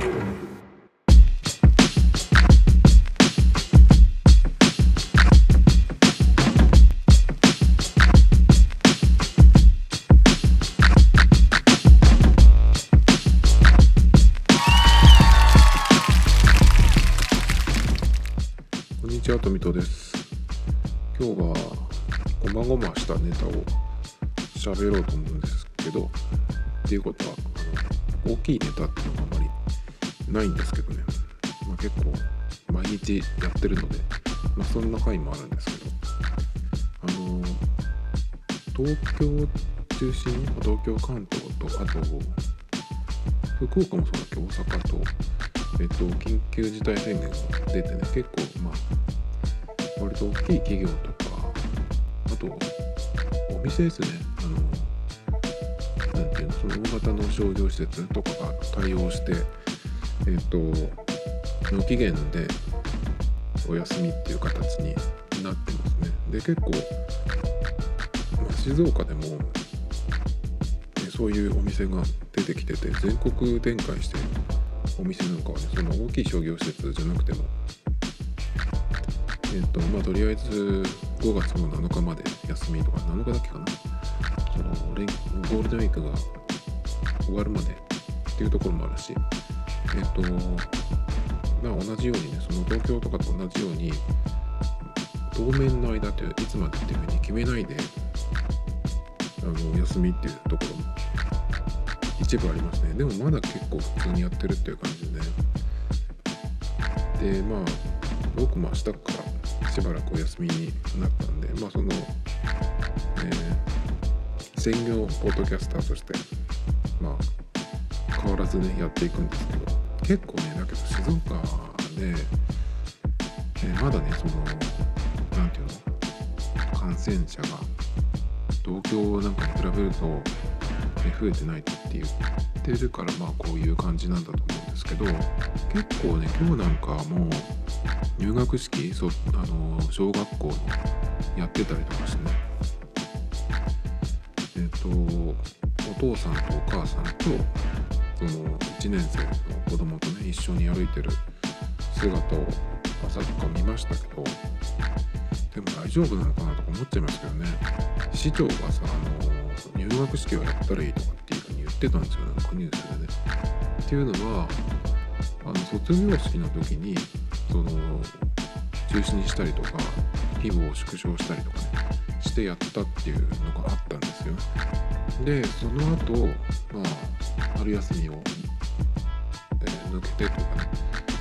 こんまあ、そんな回もあるんですけど、あの、東京中心に、東京、関東と、あと、福岡もそうだっけ、大阪と、えっと、緊急事態宣言が出てね、結構、まあ、割と大きい企業とか、あと、お店ですね、あの、なんていうの、その大型の商業施設とかが対応して、えっと、無期限でお休みっていう形になってますね。で、結構、ま、静岡でも、ねそういうお店が出てきてて、全国展開してるお店なんかはねその大きい商業施設じゃなくてもえっ、とまあとりあえず5月の7日まで休みとか7日だっけかなそのゴールデンウィークが終わるまでっていうところもあるしえっ、とまあ同じようにねその東京とかと同じように当面の間っていつまでっていうふうに決めないであの休みっていうところも一部ありますね。でもまだ結構普通にやってるっていう感じでね。でまあ僕も明日からしばらくお休みになったんでまあその、えー専業ポッドキャスターとしてまあ変わらずねやっていくんですけど結構ね静岡で、えーまだねそのなんていうの感染者が東京なんかに比べるとえ増えてないって言ってるからまあこういう感じなんだと思うんですけど結構ね今日なんかもう入学式そあの小学校のやってたりとかしてね。えっ、とお父さんとお母さんとその1年生の子供とね一緒に歩いてる姿を朝とか見ましたけどでも大丈夫なのかなとか思っちゃいますけどね市長がさあの入学式をやったらいいとかっていうふうに言ってたんですよなんかニュースでね。っていうのはあの卒業式の時にその中止にしたりとか規模を縮小したりとかねしてやったっていうのがあったんですよ。でその後まあ春休みを、えー抜けてとかね、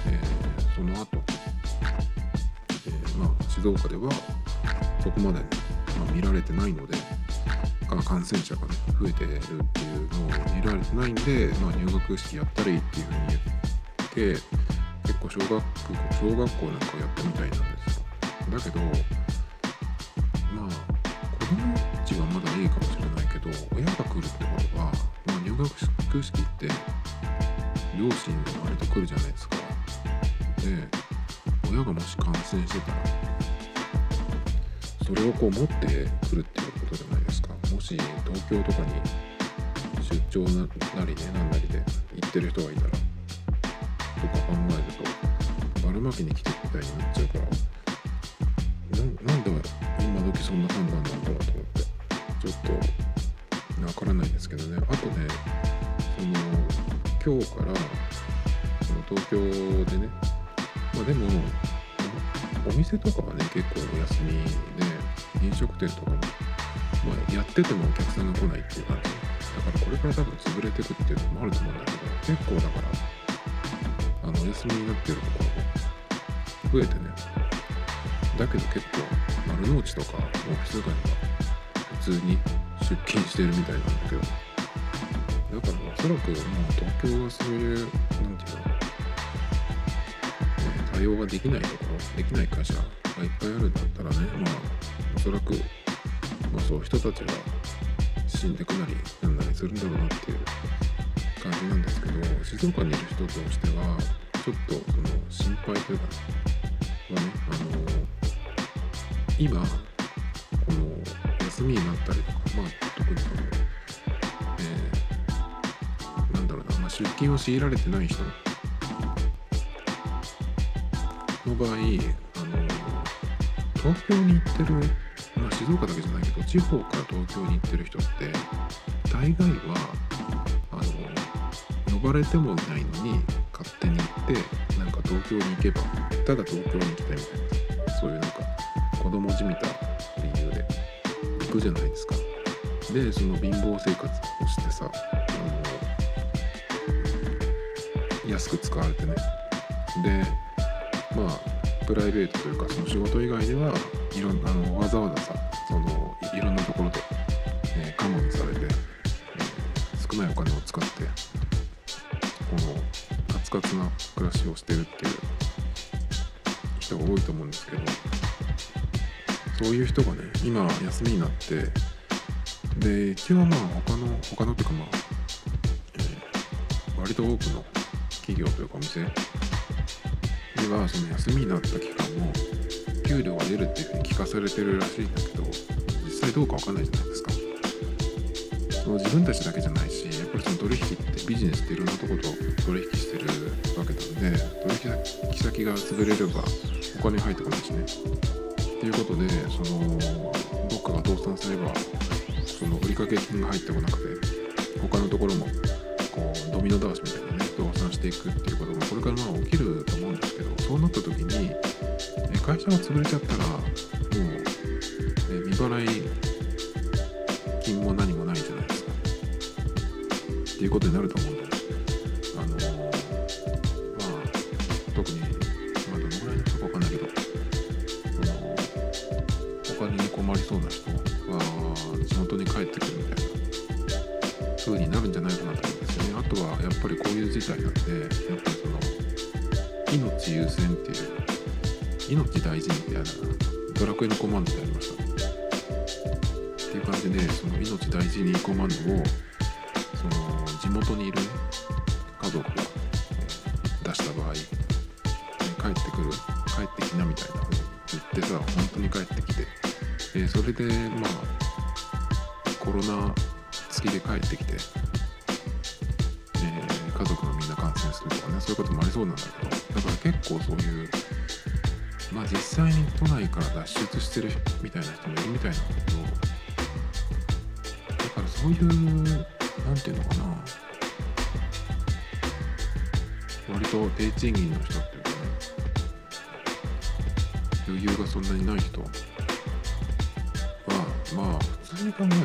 えーその後、えーまあ静岡ではそこまで、まあ、見られてないので感染者がね増えてるっていうのを見られてないんで、まあ、入学式やったらいいっていうふうに言って結構小学校小学校なんかやったみたいなんですよ。だけどこう持ってくるっていうことじゃないですか。もし東京とかに出張なりねなんなりで行ってる人がいたらとか考えるとばらまきに来てみたいになっちゃうからななんで今時そんな判断なんだろうと思ってちょっとわからないですけどね。あとねその今日からその東京でねまあでもお店とかはね結構お休みで飲食店とかも、まあ、やっててもお客さんが来ないっていう感じ。だからこれから多分潰れてくっていうのもあると思うんだけど結構だからあのお休みになってるところも増えてね。だけど結構丸の内とかオフィス街は普通に出勤してるみたいなんだけど。だからおそらくもう東京はそういうなんていうの対応ができないところできない会社がいっぱいあるんだったらねまあおそらく、まあ、そういう人たちが死んでくなりなんなりするんだろうなっていう感じなんですけど静岡にいる人としてはちょっとその心配というかはねあの今この休みになったりとかまあ特にその、えーなんだろうな、まあ、出勤を強いられてない人の場合あの東京に行ってる、静岡だけじゃないけど地方から東京に行ってる人って大概はあの呼ばれてもいないのに勝手に行ってなんか東京に行けばただ東京に来たいみたいなそういうなんか子供じみた理由で行くじゃないですか。でその貧乏生活をしてさあの安く使われてねでまあプライベートというかその仕事以外ではいろんなあのわざわざさのカツカツな暮らしをしてるっていう人が多いと思うんですけどそういう人がね今休みになってで一応まあ他の他のっていうかまあ、えー、割と多くの企業というかお店ではその休みになった期間も給料が出るっていうふうに聞かされてるらしいんだけど実際どうかわかんないじゃないですか。その自分たちだけじゃないしやっぱりその取引ってビジネスっていろんなとこと取引してるわけなんで取引先が潰れればお金入ってこないしね。っていうことでそのどっかが倒産すればその売掛金が入ってこなくて他のところもこうドミノ倒しみたいなね倒産していくっていうことがこれからまあ起きると思うんですけどそうなった時に会社が潰れちゃったらもう未払いあの、まあ特にまあどのぐらいの人か分かんないけどそのお金に困りそうな人は地元に帰ってくるみたいな風になるんじゃないかなと思うんですよね。あとはやっぱりこういう事態なんでやっぱりその命優先っていう命大事にってやだなドラクエのコマンドでありました。っていう感じでその命大事にコマンドを地元にいる家族が出した場合帰ってくる帰ってきなみたいな風に言ってさ本当に帰ってきてえそれでまあコロナ付きで帰ってきて、え、家族のみんな感染するとかねそういうこともありそうなんだけどだから結構そういうまあ実際に都内から脱出してるみたいな人もいるみたいなんだけどだからそういう何て言うのかな。割と低賃金の人っていうかね。余裕がそんなにない人。はまあ普通に考えれば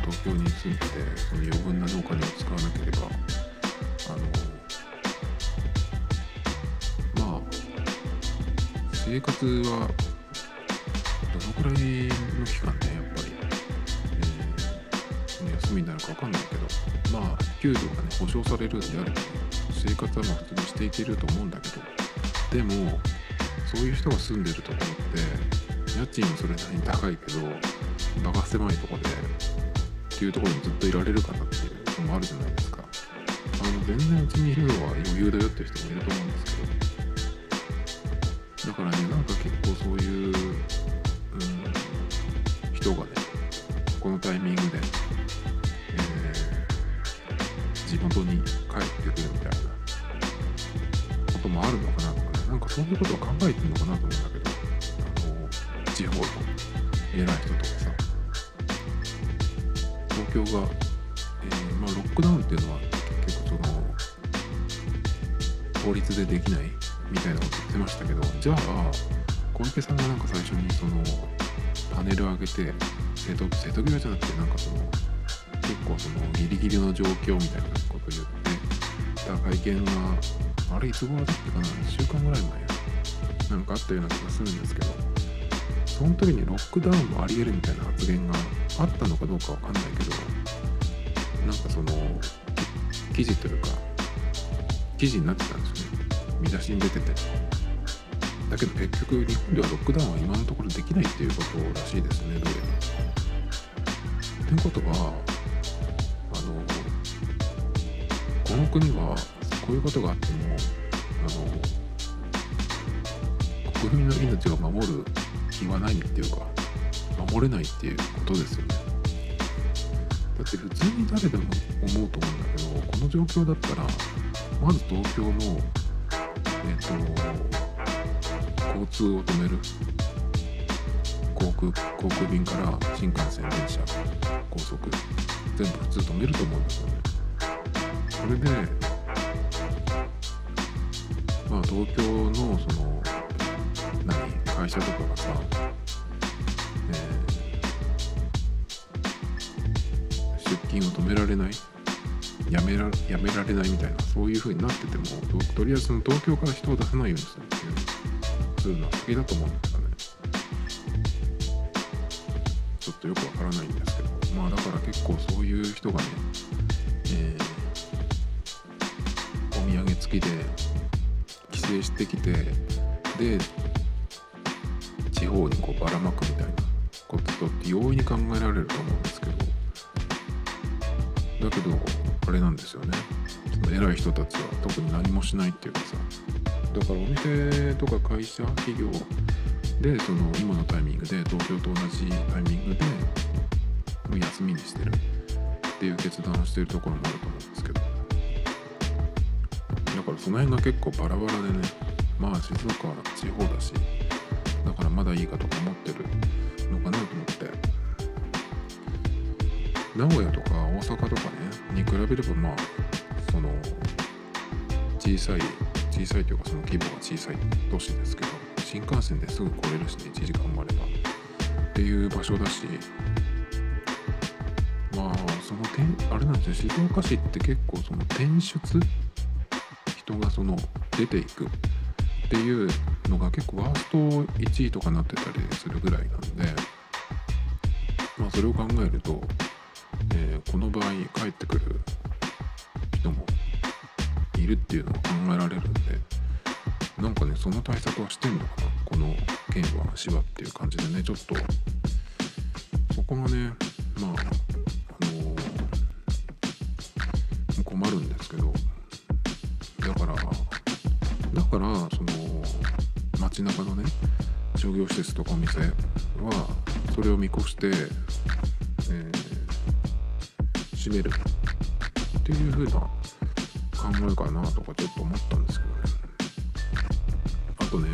東京に住んでその余分なお金を使わなければあのまあ生活はどのくらいの期間ねやっぱり、えー、休みになるか分かんないけどまあ給料がね保証されるんであれば、生活はまあ普通にしていけると思うんだけどでもそういう人が住んでるところって家賃もそれなりに高いけど場が狭いとこでっていうところにずっといられるかなっていうのもあるじゃないですか。あの全然うちにいるのは余裕だよっていう人もいると思うんですけど。だからねなんか結構そういう、うん、人がねこのタイミングで、地元に帰ってくるみたいなこともあるのかなとかねなんかそういうことを考えてるのかなと思うんだけどあの地方の偉い人とかさ東京が、えー、まあ、ロックダウンっていうのは結構その法律でできないみたいなこと言ってましたけどじゃあ小池さんがなんか最初にそのパネル上げて瀬戸瀬戸際じゃなくてなんかその結構そのギリギリの状況みたいな。こと言ってた会見があれいつ頃だっけかな？1週間ぐらい前なんかあったような気がするんですけどその時にロックダウンもありえるみたいな発言があったのかどうかわかんないけどなんかその記事というか記事になってたんですよね。見出しに出てて。だけど結局日本ではロックダウンは今のところできないっていうことらしいですねどうやら。ということはの国はこういうことがあってもあの国民の命を守る気はないっていうか守れないっていうことですよね。だって普通に誰でも思うと思うんだけどこの状況だったらまず東京のえっ、ー、と交通を止める。航空航空便から新幹線電車高速全部普通止めると思うんですよね。それでまあ東京のその何会社とかがさ、えー、出勤を止められないやめらやめられないみたいなそういう風になっててもとりあえずその東京から人を出さないようにするっていうするのは先だと思うんですよね。ちょっとよくわからないんですけど。まあだから結構そういう人がね、きで帰省してきてで地方にこうばらまくみたいなことって容易に考えられると思うんですけどだけどあれなんですよね。その偉い人たちは特に何もしないっていうかさだからお店とか会社企業でその今のタイミングで東京と同じタイミングで休みにしてるっていう決断をしてるところもあると思うんですけど。からその辺が結構バラバラでねまあ静岡は地方だしだからまだいいかとか思ってるのかなと思って。名古屋とか大阪とかねに比べればまあその小さい小さいというかその規模が小さい都市ですけど新幹線ですぐ来れるしね1時間もあれば。っていう場所だしまあその点あれなんですよ静岡市って結構その転出人がその出ていくっていうのが結構ワースト1位とかなってたりするぐらいなんでまあそれを考えるとえー、この場合帰ってくる人もいるっていうのが考えられるんでなんかねその対策はしてんのかな？この県は芝っていう感じでねちょっとそこがねまあ商業施設とかお店はそれを見越して、えーしめる。っていう風な考えかなとかちょっと思ったんですけどね。あとね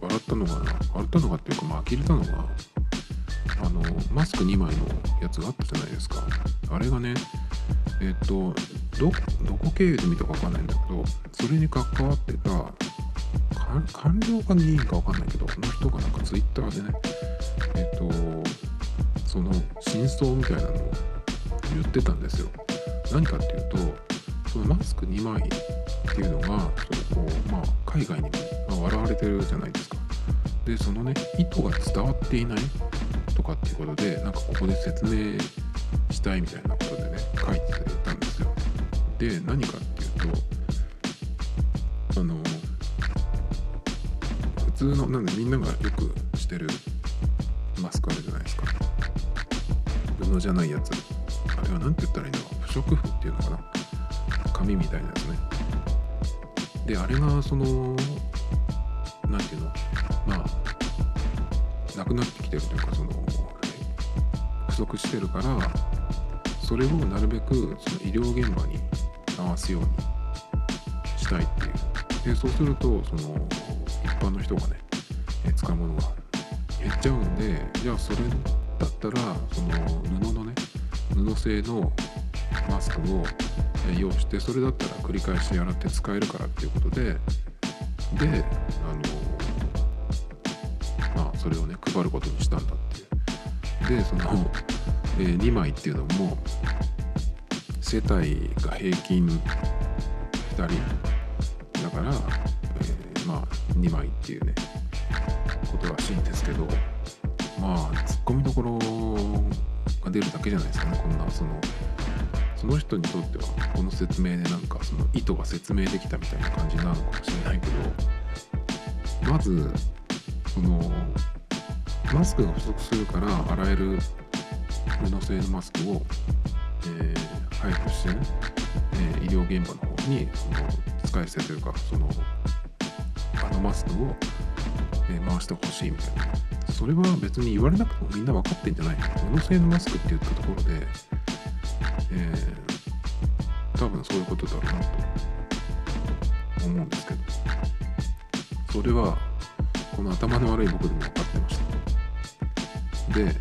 笑ったのが笑ったのがっていうかまあ呆れたのがあのマスク2枚のやつがあったじゃないですか。あれがねえっ、とどどこ経由で見たか分かんないんだけどそれに関わってた官僚か議員か分かんないけどこの人がなんかツイッターでねえっ、とその真相みたいなのを言ってたんですよ。何かっていうとそのマスク2枚っていうのがそのこう、まあ、海外にも、ま、笑われてるじゃないですか。でそのね意図が伝わっていないとかっていうことでなんかここで説明したいみたいなことでね書いてたんですよ。で何かっていうとんでみんながよくしてるマスクあるじゃないですか。布じゃないやつ。あれは何て言ったらいいんだろう不織布っていうのかな。紙みたいなやつね。であれがその何て言うの？まあなくなってきてるというかその不足してるからそれをなるべくその医療現場に合わすようにしたいっていう。でそうするとその一般の人がね使うものが減っちゃうんでじゃあそれだったらその布のね布製のマスクを用意してそれだったら繰り返し洗って使えるからっていうことでであのまあそれをね配ることにしたんだっていう。でその、えー、2枚っていうのも世帯が平均2人。だから、えー、まあ2枚っていうねことらしいんですけどまあツッコミどころが出るだけじゃないですかねこんなそのその人にとってはこの説明でなんかその意図が説明できたみたいな感じになるのかもしれないけどまずそのマスクが不足するから洗える布製のマスクを、えー、配布してね、えー、医療現場の方にその使い捨てというかそのあのマスクを、え、回してほしいみたいな。それは別に言われなくてもみんな分かってんじゃないの布製のマスクって言ったところで、えー、多分そういうことだろうなと思うんですけど。それはこの頭の悪い僕でも分かってましたで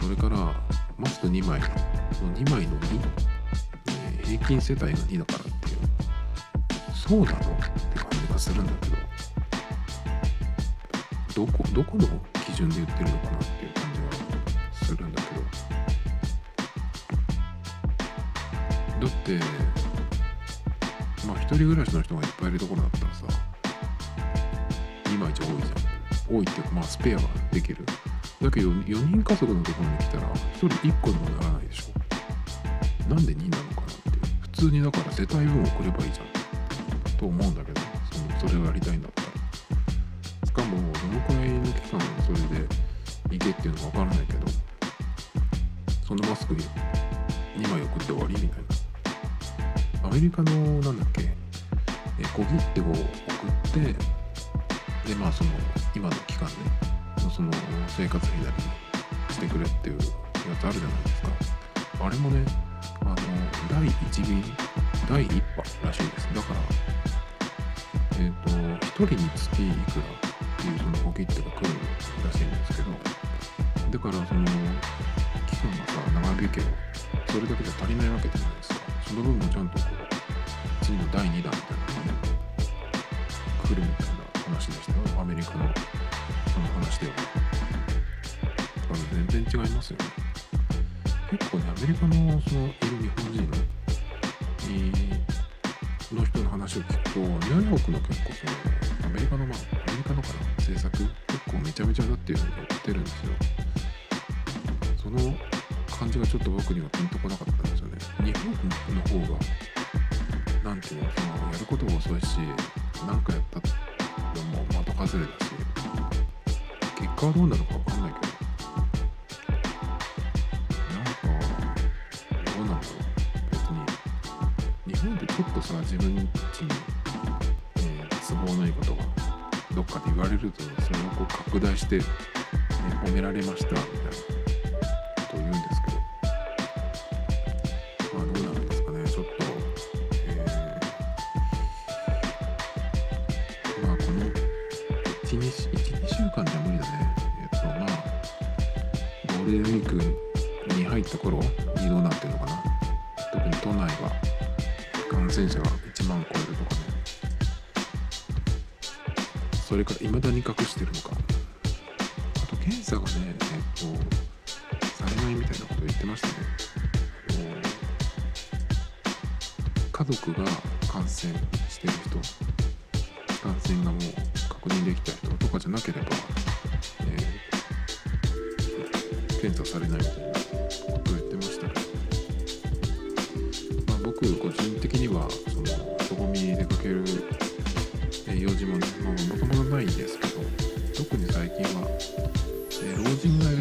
それからマスク2枚その2枚の2、えー、平均世帯が2だからっていう。そうなのって感じがするんだけど。どこどこの基準で言ってるのかなっていう感じはするんだけど。だってまあ一人暮らしの人がいっぱいいるところだったらさ2枚じゃ多いじゃん。多いっていうかまあスペアができる。だけど4人家族のところに来たら1人1個にもならないでしょ。なんで2なのかなって普通にだから世帯分送ればいいじゃん。と思うんだけどそのそれをやりたいんだったら。行けっていうのか分からないけどそのマスク2枚送って終わりみたいな。アメリカのなんだっけえ小切手を送ってでまあその今の期間で、その生活費なりしてくれっていうやつあるじゃないですか。あれもねあの第1便第1波らしいです。だからえっ、ー、と1人につきいくらっていうその小切手が来るらしいんですけどだからその期間がさ長引けばそれだけじゃ足りないわけじゃないですかその分もちゃんとこう次の第2弾みたいなのがね来るみたいな話でしたよアメリカのその話ではだから全然違いますよね結構ねアメリカのそのいる日本人の人の話を聞くとニューヨークの結構そのアメリカのまあアメリカのかな政策結構めちゃめちゃだっていうふうに言ってるんですよの感じがちょっと僕にはピンとこなかったんですよね。日本の方がなんていうのそのやることが遅いし何かやったのも的外れだし結果はどうなのか分かんないけどなんかどうなんだろう別に日本でちょっとさ自分ちに、えー、都合のいいことがどっかで言われるとそれをこう拡大して、ね、褒められましたみたいな。12週間じゃ無理だね。えっとまあゴールデンウィークに入った頃にどうなってるのかな。特に都内は感染者が1万超えるとかねそれから未だに隠してるのか。あと検査がねえっとされないみたいなこと言ってましたね。家族が感染してる人感染がもう確認できた人とかじゃなければ、えー検査されないみたいなことを言ってましたけど、まあ、僕個人的にはその人混みに出かけるえ用事もねもともとないんですけど特に最近は、えー老人が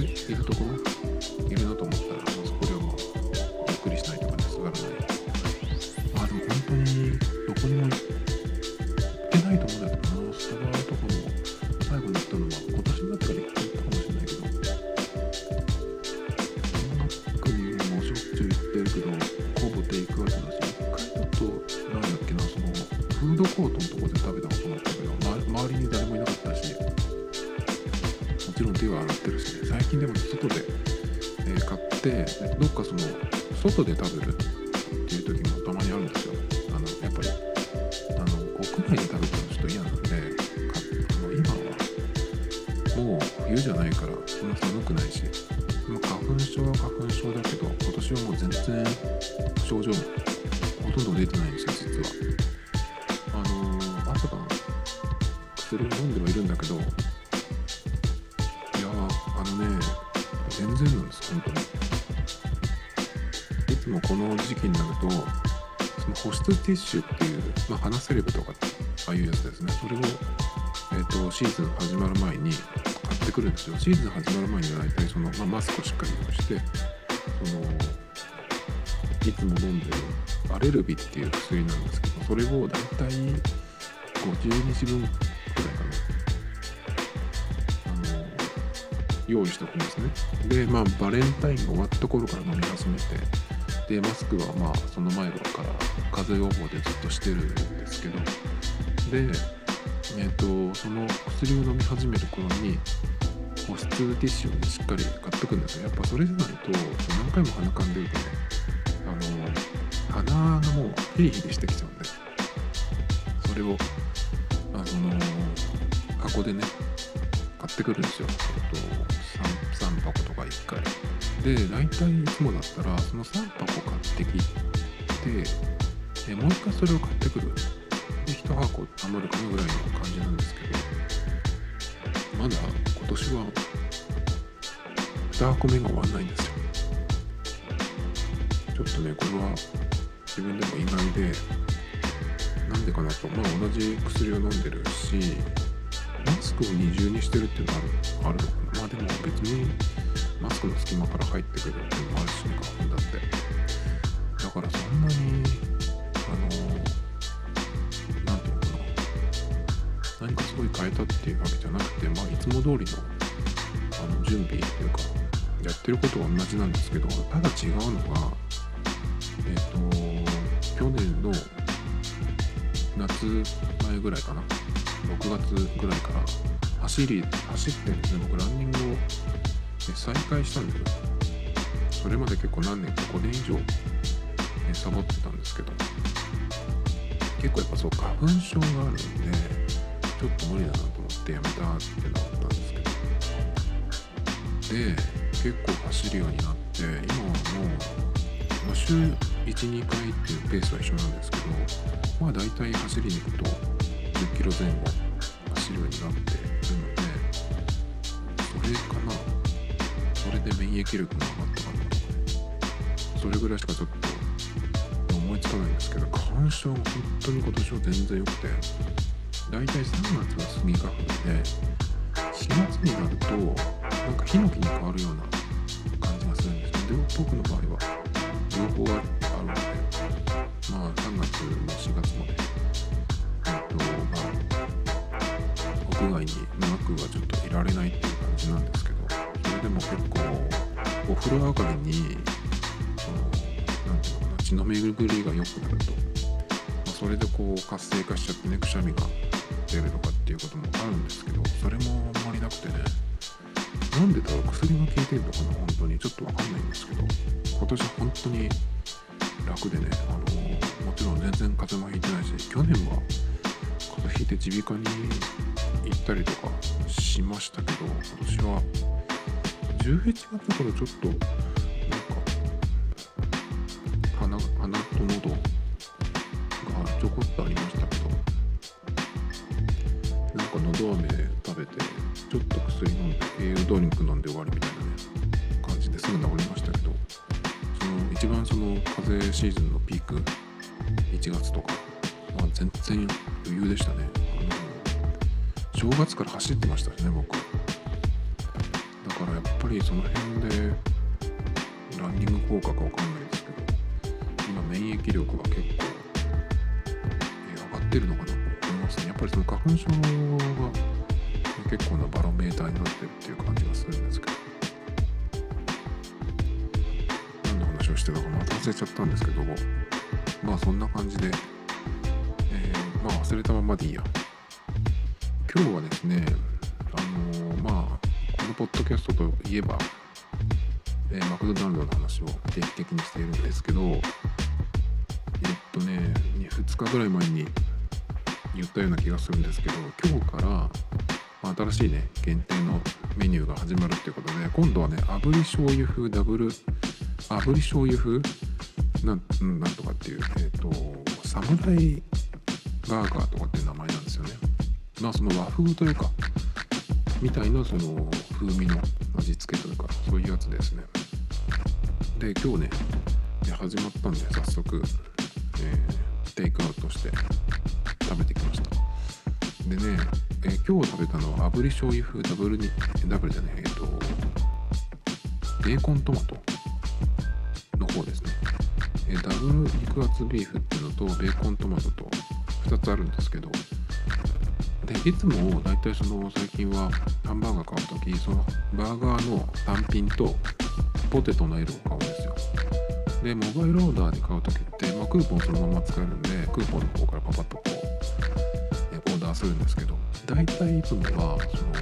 かその外で食べるっていう時もたまにあるんですよ。あのやっぱりあの屋内で食べてるのちょっと嫌なんでかあの今はもう冬じゃないからそんな寒くないし、花粉症は花粉症だけど今年はもう全然症状もほとんど出てないんですよ実は。あのー朝晩薬飲んではいるんだけどその保湿ティッシュっていう、まあ、鼻セレブとかああいうやつですね。それを、えー、とシーズン始まる前に買ってくるんですよ。シーズン始まる前には大体その、まあ、マスクをしっかりしてそのいつも飲んでるアレルビっていう薬なんですけどそれを大体50日分くらいかな。あの用意しておくんですね。でまあバレンタインが終わった頃から飲み始めてでマスクはまあその前から風邪予防でずっとしてるんですけどでえーと、その薬を飲み始める頃に保湿ティッシュを、ね、しっかり買ってくんですよ。やっぱそれじゃないと何回も鼻かんでるとねあの鼻がもうヒリヒリしてきちゃうんでそれをあの箱でね買ってくるんですよ、えっと、3, 3箱とか1回。で大体いつもだったらその3箱買ってきてでもう一回それを買ってくる。で1箱余るかなぐらいの感じなんですけどまだ今年は2箱目が終わんないんですよ。ちょっとねこれは自分でも意外でなんでかなと。まあ同じ薬を飲んでるしマスクを二重にしてるっていうのはあるのかな。まあでも別にマスクの隙間から入ってくるっていうのもあるしね花粉だって。だからそんなにあの何て言うのかな何かすごい変えたっていうわけじゃなくてまあいつも通りのあの準備っていうかやってることは同じなんですけどただ違うのがえっ、ー、と去年の夏前ぐらいかな。6月ぐらいから走り走ってですね僕ランニングを再開したんですよ。それまで結構何年か5年以上サボってたんですけど。結構やっぱそう花粉症があるんでちょっと無理だなと思ってやめたっていうのがあったんですけど。で結構走るようになって今はもう、まあ、週12回っていうペースは一緒なんですけどまあ大体走りに行くと10キロ前後走るようになってるのでそれかな。それで免疫力が上がったかなとかね。それぐらいしかちょっと思いつかないんですけど花粉症が本当に今年は全然良くて大体3月はスギ花粉で4月になるとなんかヒノキに変わるような感じがするんですよ。で僕の場合は両方あるのでまあ3月も4月もねえっとまあ屋外に長くはちょっといられないっていう感じなんですけどそれでも結構お風呂上がりに血の巡りが良くなると、まあ、それでこう活性化しちゃってねくしゃみが出るとかっていうこともあるんですけどそれもあんまりなくてね。なんでだろう？薬が効いてるのかな？本当に。ちょっとわかんないんですけど。今年本当に楽でね。あのもちろん全然風邪もひいてないし去年は風邪ひいて耳鼻科に行ったりとかしましたけど今年は。11月からちょっと鼻と喉がちょこっとありましたけどなんかのど飴食べてちょっと薬飲んで栄養ドリンク飲んで終わりみたいなね感じですぐ治りましたけどその一番その風邪シーズンのピーク1月とか、まあ、全然余裕でしたね。あの正月から走ってましたしね僕。だからやっぱりその辺でランニング効果かわかんない疫力は結構、えー上がってるのかなと思いますね。やっぱりその花粉症が結構なバロメーターになってるっていう感じがするんですけど何の話をしてたかまた忘れちゃったんですけどまあそんな感じで、えーまあ忘れたままでいいや。今日はですねあのーまあこのポッドキャストといえば、えーマクドナルドの話を定期的にしているんですけどね2日ぐらい前に言ったような気がするんですけど今日から、ま、新しいね限定のメニューが始まるっていうことで今度はね炙り醤油風ダブル炙り醤油風なんなんとかっていうえっ、とサムライバーガーとかっていう名前なんですよね。まあその和風というかみたいなその風味の味付けというかそういうやつですね。で今日ね始まったんで早速、えーテイクアウトして食べてきました。でね、えー今日食べたのは炙り醤油風ダブルにダブルじゃないえっ、とベーコントマトの方ですね、えダブル肉厚ビーフっていうのとベーコントマトと2つあるんですけどでいつも大体その最近はハンバーガー買う時そのバーガーの単品とポテトの L を買うんですよ。でモバイルオーダーで買う時って、クーポンそのまま使えるんでクーポンの方からパパッとこうえオーダーするんですけど大体いつもはその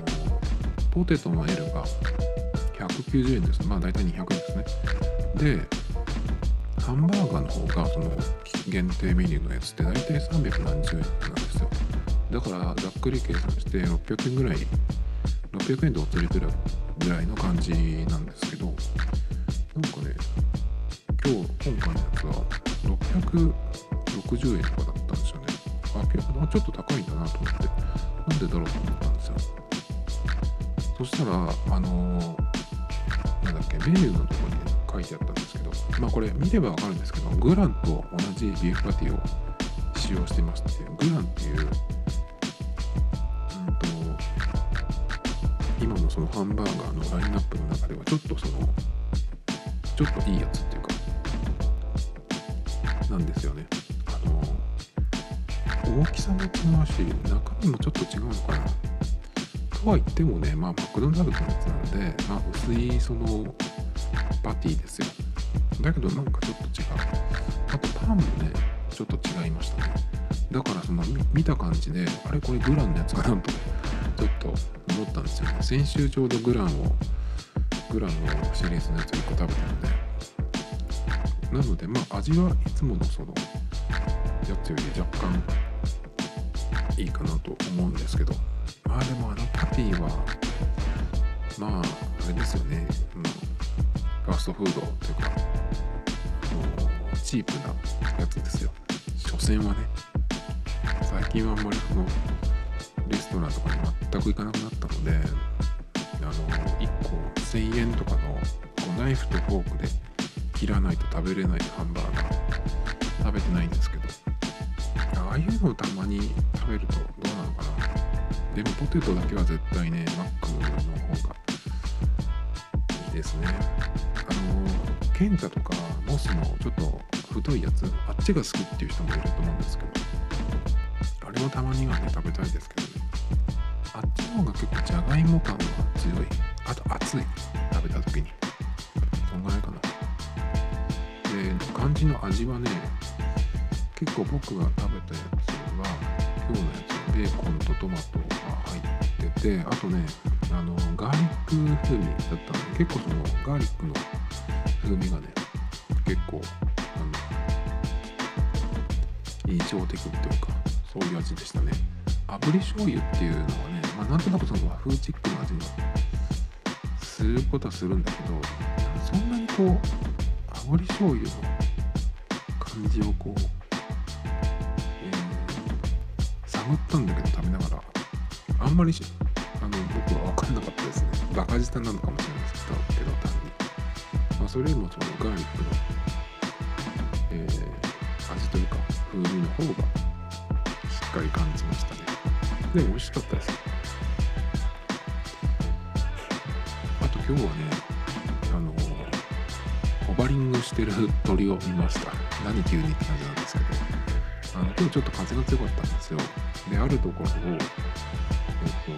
ポテトの L が190円ですまあ大体200円ですね。でハンバーガーの方がその限定メニューのやつって大体370円なんですよ。だからざっくり計算して600円ぐらい600円でお釣りくらいぐらいの感じなんですけどなんかね今日今回のやつは660円とかだったんですよね。あ結構ちょっと高いんだなと思って。なんでだろうと思ったんですよ。そしたらあのー、なんだっけメニューのとこに書いてあったんですけどまあこれ見ればわかるんですけどグランと同じビーフパティを使用してますってグランっていう今のそのハンバーガーのラインナップの中ではちょっとそのちょっといいやつっていうなんですよね。あの大きさも違うし中身もちょっと違うのかな。とは言ってもねまあマクドナルドのやつなんでまあ薄いそのパティですよ。だけどなんかちょっと違う。あとパンもねちょっと違いましたね。だからその見た感じであれこれグランのやつかなとちょっと思ったんですよね。先週ちょうどグランをグランのシリーズのやつ1個食べたのでなのでまあ味はいつものそのやつより若干いいかなと思うんですけど。まあでもあのパティはまああれですよね、まあ、ファーストフードというかチープなやつですよ。所詮はね最近はあんまりそのレストランとかに全く行かなくなったのであの1個1000円とかのこうナイフとフォークで切らないと食べれないハンバーガー食べてないんですけど。ああいうのをたまに食べるとどうなのかな。でもポテトだけは絶対ねマックの方がいいですね。あのケンタとかモスのちょっと太いやつあっちが好きっていう人もいると思うんですけど。あれもたまにはね食べたいですけどね。あっちの方が結構じゃがいも感が強い。あと熱い。食べた時に。そんぐらいかな。感じの味はね結構僕が食べたやつは今日のやつベーコンとトマトが入っててあとねあのガーリック風味だったの。で結構そのガーリックの風味がね結構あの印象的っていうかそういう味でしたね。炙り醤油っていうのはね、まあ、なんとなくその和風チックな味がすることはするんだけどそんなにこう炙り醤油の感じをこう、えー、探ったんだけど食べながらあんまりあの僕は分かんなかったですね。バカ舌なのかもしれないですけど単に、まあ、それよりもそのガーリックの、えー、味というか風味の方がしっかり感じましたね。でも美味しかったです。あと今日はねバリングしてる鳥を見ました。何急にって感じなんですけど。あの今日ちょっと風が強かったんですよ。であるところをえっと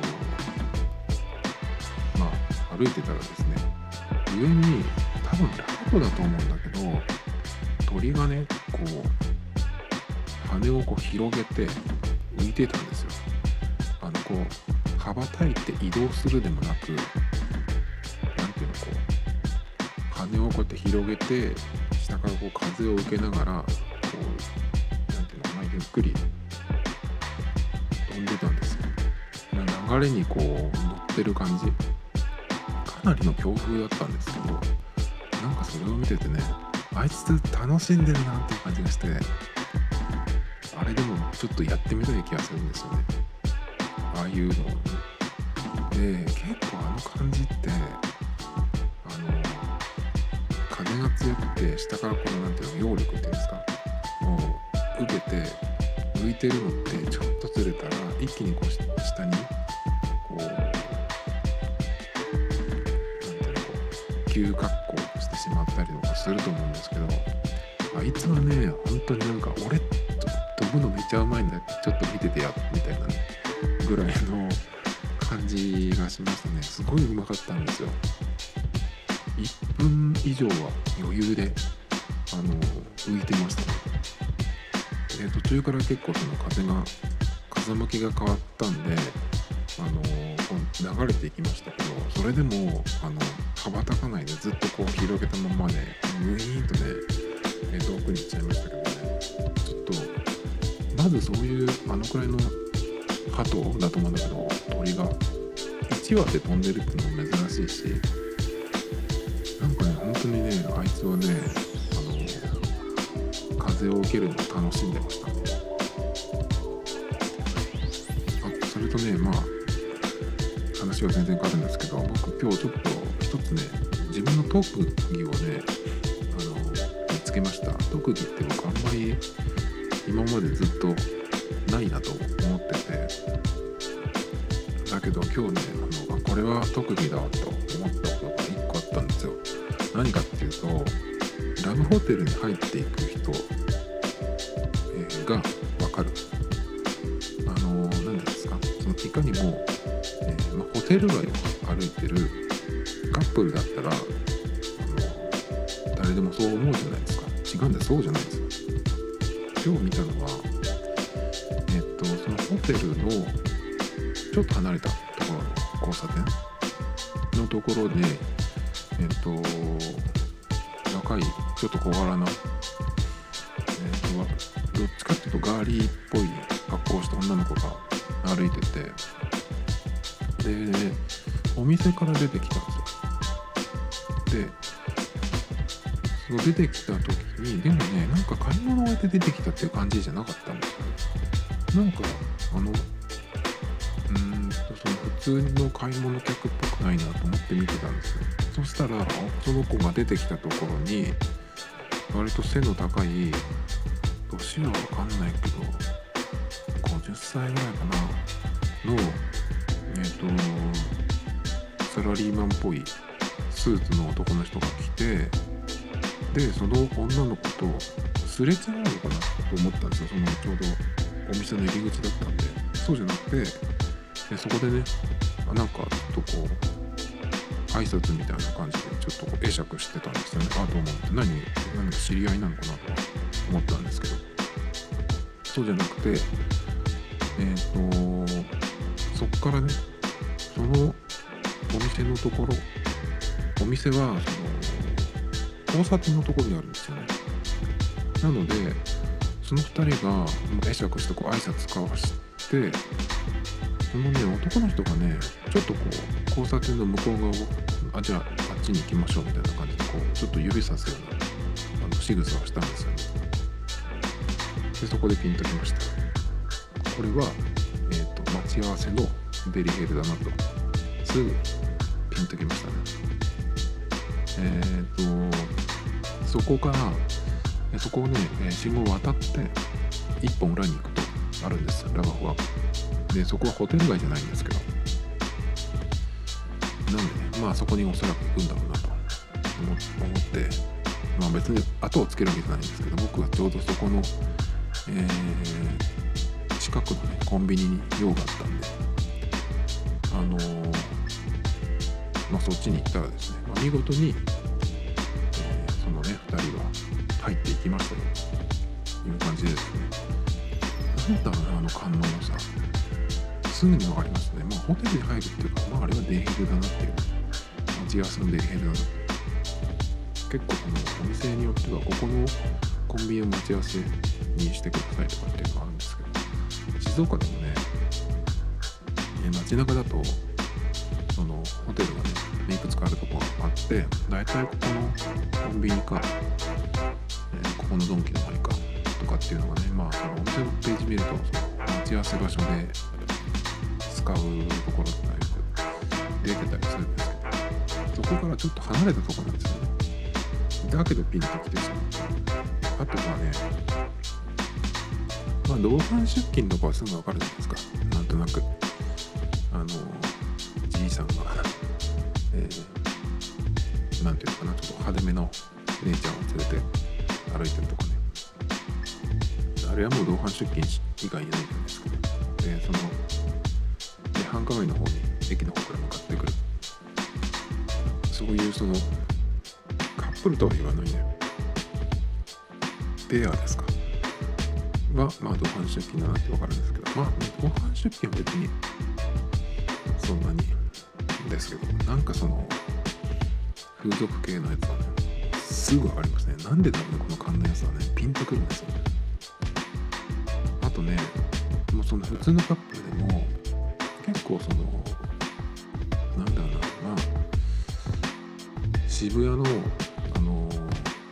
まあ歩いてたらですね上に多分ラートだと思うんだけど鳥がねこう羽をこう広げて浮いてたんですよ。あのこう羽ばたいて移動するでもなくこうやって広げて下からこう風を受けながらこう何ていうのかなゆっくり飛んでたんですよ。流れにこう乗ってる感じ。かなりの強風だったんですけどなんかそれを見ててねあいつ楽しんでるなっていう感じがしてあれでもちょっとやってみたい気がするんですよね。ああいうので結構あの感じって風が強くて下からこの何ていうの揚力っていうんですか？もう受けて浮いてるのってちょっとずれたら一気にこう下にこう何ていうのこう急格好してしまったりとかすると思うんですけどあいつはね本当になんか俺飛ぶのめちゃうまいんだちょっと見ててやみたいなねぐらいの感じがしましたね。すごいうまかったんですよ。1分以上は余裕であの浮いてました。ね途中から結構その風が風向きが変わったんであの流れていきましたけどそれでもあの羽ばたかないでずっとこう広げたままでグイーンとね、遠くに行っちゃいましたけどね。ちょっとまずそういうあのくらいの鳩だと思うんだけど鳥が1羽で飛んでるっていうのも珍しいし当にねあいつはねあの風を受けるのを楽しんでました。あそれとねまあ話は全然変わるんですけど僕今日ちょっと一つね自分の特技をねあの見つけました。特技って僕あんまり今までずっとないなと思ってて。だけど今日ねあのこれは特技だと思ったこと。何かっていうとラブホテルに入っていく人、が分かる。あの何ですか？そのいかにも、えー、ま、ホテル街を歩いてるカップルだったらあの誰でもそう思うじゃないですか。違うんでそうじゃないですよ。今日見たのはえっとそのホテルのちょっと離れたところの交差点のところでえっと若いちょっと小柄な、えっとどっちかっていうとガーリーっぽい格好をした女の子が歩いててでお店から出てきたんですよ。でその出てきた時にでもねなんか買い物終えて出てきたっていう感じじゃなかったんですよなんかあのうんとその普通の買い物客っぽくないなと思って見てたんですよ。そしたらその子が出てきたところに割と背の高い年は分かんないけど50歳ぐらいかなのえっ、とサラリーマンっぽいスーツの男の人が来てでその女の子とすれ違うのかなと思ったんですよ。そのちょうどお店の入り口だったんで。そうじゃなくてでそこでねなんかちょっとこう挨拶みたいな感じでちょっと会釈してたんですよねあどうもって何何か知り合いなのかなと思ったんですけど。そうじゃなくてえっ、とそっからねそのお店のところお店はその交差点のところにあるんですよね。なのでその2人が会釈してこう挨拶交わしてそのね男の人がねちょっとこう交差点の向こう側をあじゃああっちに行きましょうみたいな感じでこうちょっと指さすようなあの仕草をしたんですよね。でそこでピンときました。これは、えーと、待ち合わせのデリヘルだなとすぐピンときましたね。えっ、ー、とそこからそこをね信号を渡って一本裏に行く。あるんですラバホは。でそこはホテル街じゃないんですけど。なんでねまあそこにおそらく行くんだろうなと思ってまあ別に後をつけるわけじゃないんですけど僕はちょうどそこの、えー、近くのねコンビニに用があったんであのー、まあそっちに行ったらですね、まあ、見事に、えー、そのね2人は入っていきましたという感じですね。なんだろうなあの観音のさすぐに分かりますね。まあ、ホテルに入るっていうか、まあ、あれはデーヘルだなっていう。待ち合わせのデヘルだな。結構、このお店によっては、ここのコンビニを待ち合わせにしてくださいとかっていうのがあるんですけど、静岡でもね、街中だと、そのホテルがね、いくつかあるとこがあって、大体ここのコンビニか、えー、ここのドンキの前かとかっていうのがね、まあ、そのお店のページ見ると、その待ち合わせ場所で使うところってよく出てたりするん。ですけどそこからちょっと離れたところなん。ですよねだけどピンときてしまうあとはねまあ同伴出勤とかはすぐ分かるじゃないですかなん。となくあのじいさん。がえー、なん。ていうのかなちょっと派手めの姉ちゃん。を連れて歩いてるとかねあれはもう同伴出勤以外にないじゃないですかでその繁華街の方に駅の方から向かってくるそういうそのカップルとは言わないねペアですかは、まあ、同伴出勤だなって分かるんですけど、まあ、同伴出勤は別にそんなにですけど、なんかその、風俗系のやつはね、すぐ分かりますね。なんでだろうね、この勘のやつはね、ピンとくるんですよね。とね、もうその普通のカップルでも、結構その、なんだろうな、まあ、渋谷の、あの、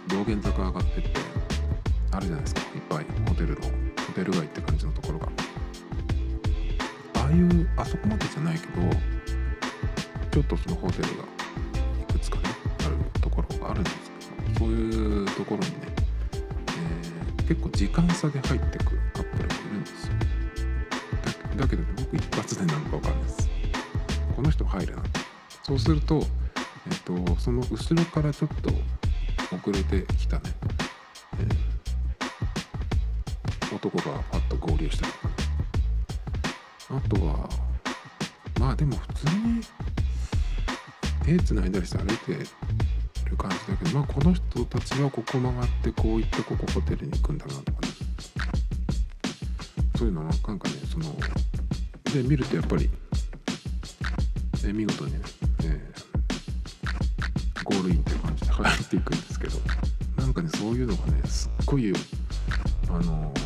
道玄坂上がってって、あるじゃないですか。いっぱいホテルのホテル街って感じのところが。ああいうあそこまでじゃないけどちょっとそのホテルがいくつかねあるところがあるんですけどそういうところにね、えー、結構時間差で入ってくカだけど僕一発でなんか分かんないです。この人入れなそうするとえっ、とその後ろからちょっと遅れてきたね。男がパッと合流したりとかあとはまあでも普通に手つないだりして歩いてる感じだけどまあこの人たちはここ曲がってこういってここホテルに行くんだなとかね。そういうのなんかねそので見るとやっぱり、え見事にね、えー、ゴールインっていう感じで入っていくんですけどなんかねそういうのがねすっごいあのー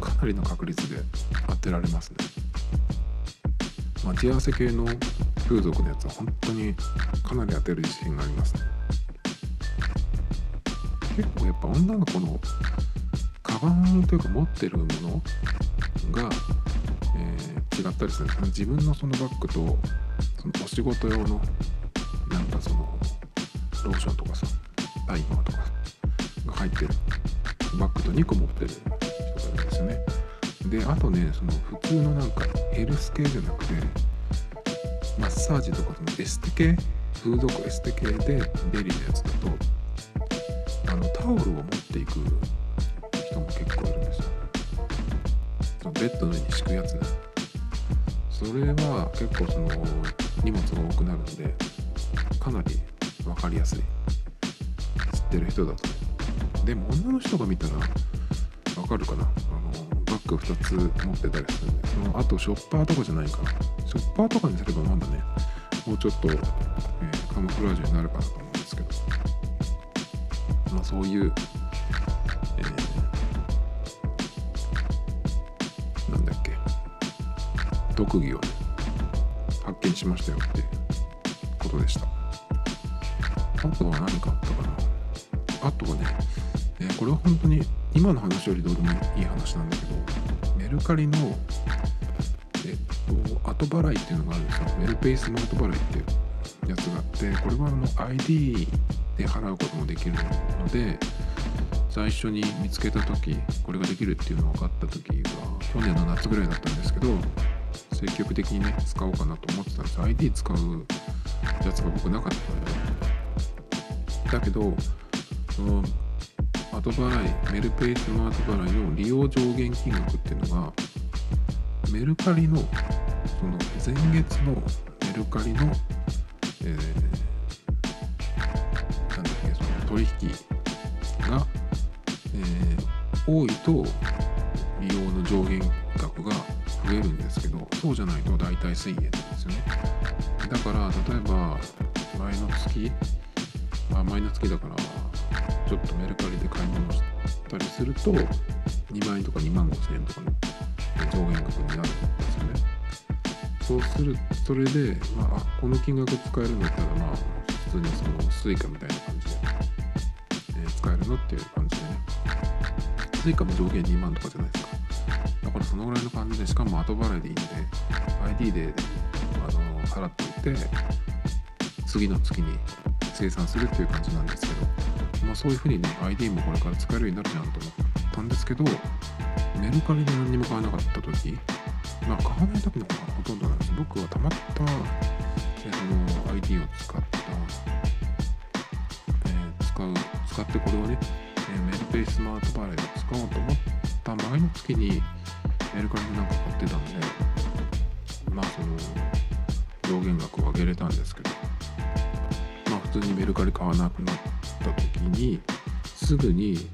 かなりの確率で当てられますね。待ち合わせ系の風俗のやつは本当にかなり当てる自信がありますね。結構やっぱ女の子のカバンというか持ってるものが、違ったりするんですね自分のそのバッグとそのお仕事用のなんかそのローションとかさタイマーとかが入ってるバッグと2個持ってる人がいるんですよね。であとねその普通のなんかヘルス系じゃなくてマッサージとかそのエステ系風俗エステ系でベリーのやつだとあのタオルを持っていく人も結構いるんですよ。ベッドの上に敷くやつ。ねそれは結構その荷物が多くなるのでかなり分かりやすい。知ってる人だと。でも女の人が見たら分かるかな？あのバッグ2つ持ってたりするんで。そのあとショッパーとかじゃないか。なショッパーとかにすればまだねもうちょっと、えー、カモフラージュになるかなと思うんですけど。まあそういう、特技をね発見しましたよってことでした。あとは何かあったかな。あとはね、えー、これは本当に今の話よりどうでもいい話なんだけどメルカリのえっと後払いっていうのがあるんですよ。メルペイスマート払いっていうやつがあってこれはあの ID で払うこともできるので最初に見つけた時これができるっていうのが分かった時が去年の夏ぐらいだったんですけど積極的にね使おうかなと思ってたんです。ID 使うやつが僕なかったのでだけどその後払いメルペイスマート払いの利用上限金額っていうのがメルカリのその前月のメルカリの、えー、なんだっけその取引が、えー、多いと利用の上限額が増えるんですけどそうじゃないと大体1000円なんですよね。だから例えば前の月あ前の月だからちょっとメルカリで買い物したりすると2万円とか2万5千円とかの上限額になるんですよね。そうするそれで、まあ、この金額使えるんだったらまあ普通にそのスイカみたいな感じで、えー、使えるのっていう感じでね。スイカも上限2万とかじゃないですのぐらいの感じでしかも後払いでいいんで ID であの払っておいて次の月に生産するっていう感じなんですけどまあ、そういうふうにね ID もこれから使えるようになるじゃんと思ったんですけどメルカリで何にも買わなかった時まあ買わない時の方がほとんどなんです。僕はたまった、えー、の ID を使った、えー、使う使ってこれをね、えー、メルペイスマートバレーを使おうと思った前の月にメルカリでなんか買ってたんでまあその上限額を上げれたんですけどまあ普通にメルカリ買わなくなった時にすぐに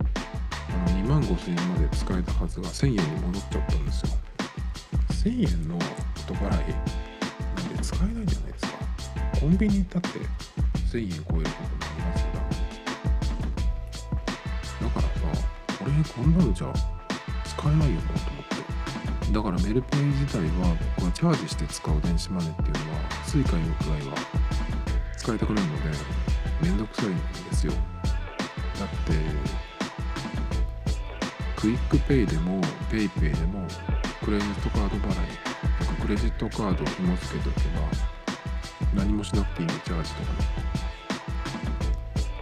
あの2万5000円まで使えたはずが1000円に戻っちゃったんですよ。1000円の後払いなんで使えないじゃないですか。コンビニ行ったって1000円超えることになりますよ。だからさ俺こんなのじゃ使えないよなと思ってだからメルペイ自体は僕はチャージして使う電子マネーっていうのは Suica 以外は使いたくないのでめんどくさいんですよ。だってクイックペイでも PayPay でもクレジットカード払いとかクレジットカードを紐付けておけば何もしなくていいのチャージとかね。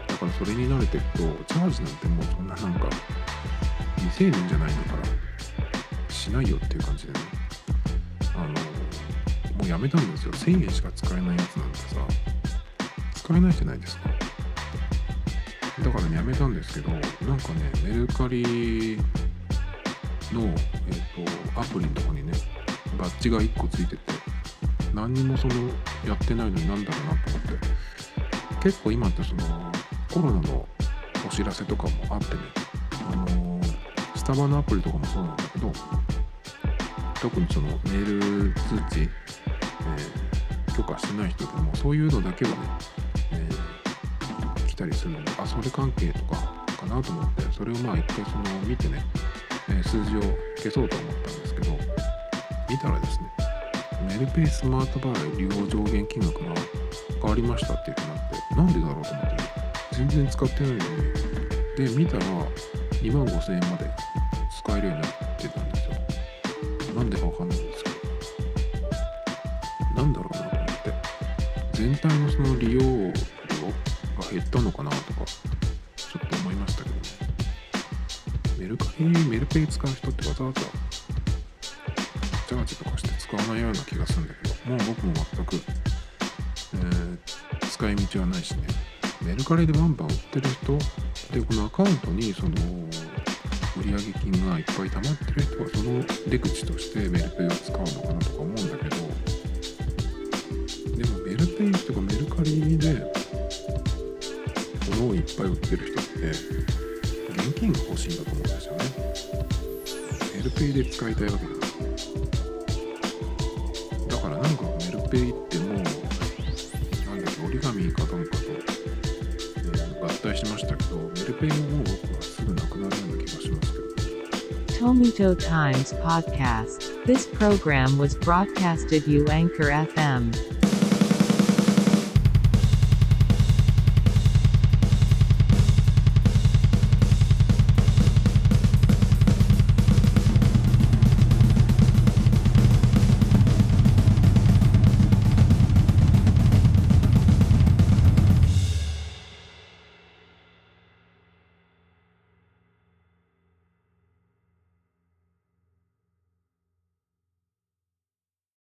だからそれに慣れていくとチャージなんてもうそんななんか未成年じゃないんだから。しないよっていう感じでね。あのもうやめたんですよ。1000円しか使えないやつなんてさ。使えないじゃないですか？だからねやめたんですけどなんかねメルカリの、えーと、アプリのとこにねバッジが1個ついてて何にもそのやってないのになんだろうなと思って。結構今ってそのコロナのお知らせとかもあってねあのー、スタバのアプリとかもそうなんだけど特にそのメール通知、えー、許可してない人でもそういうのだけはね、えー、来たりするのであそれ関係とかかなと思ってそれをまあ一回その見てねえ数字を消そうと思ったんですけど見たらですねメルペイスマート払い利用上限金額が変わりましたっていうふうになってなんでだろうと思って全然使ってないのに。で見たら2万5000円まで使えるようになってメルカリメルペイ使う人ってわざわざチャージとかして使わないような気がするんだけどもう僕も全く、えー、使い道はないしねメルカリでバンバン売ってる人でこのアカウントにその売上金がいっぱい溜まってる人はその出口としてメルペイを使うのかなとか思うんだけどでもメルペイとかメルカリで物をいっぱい売ってる人って現金が欲しいんだと思うんですよね LPay で使いたいわけですだからなんかメルペイってもうなんだっけ折り紙かどうかと、えー、合体しましたけどメルペイももう僕はすぐなくなるような気がしますけど Tomito Times Podcast. This program was broadcasted you Anchor FM.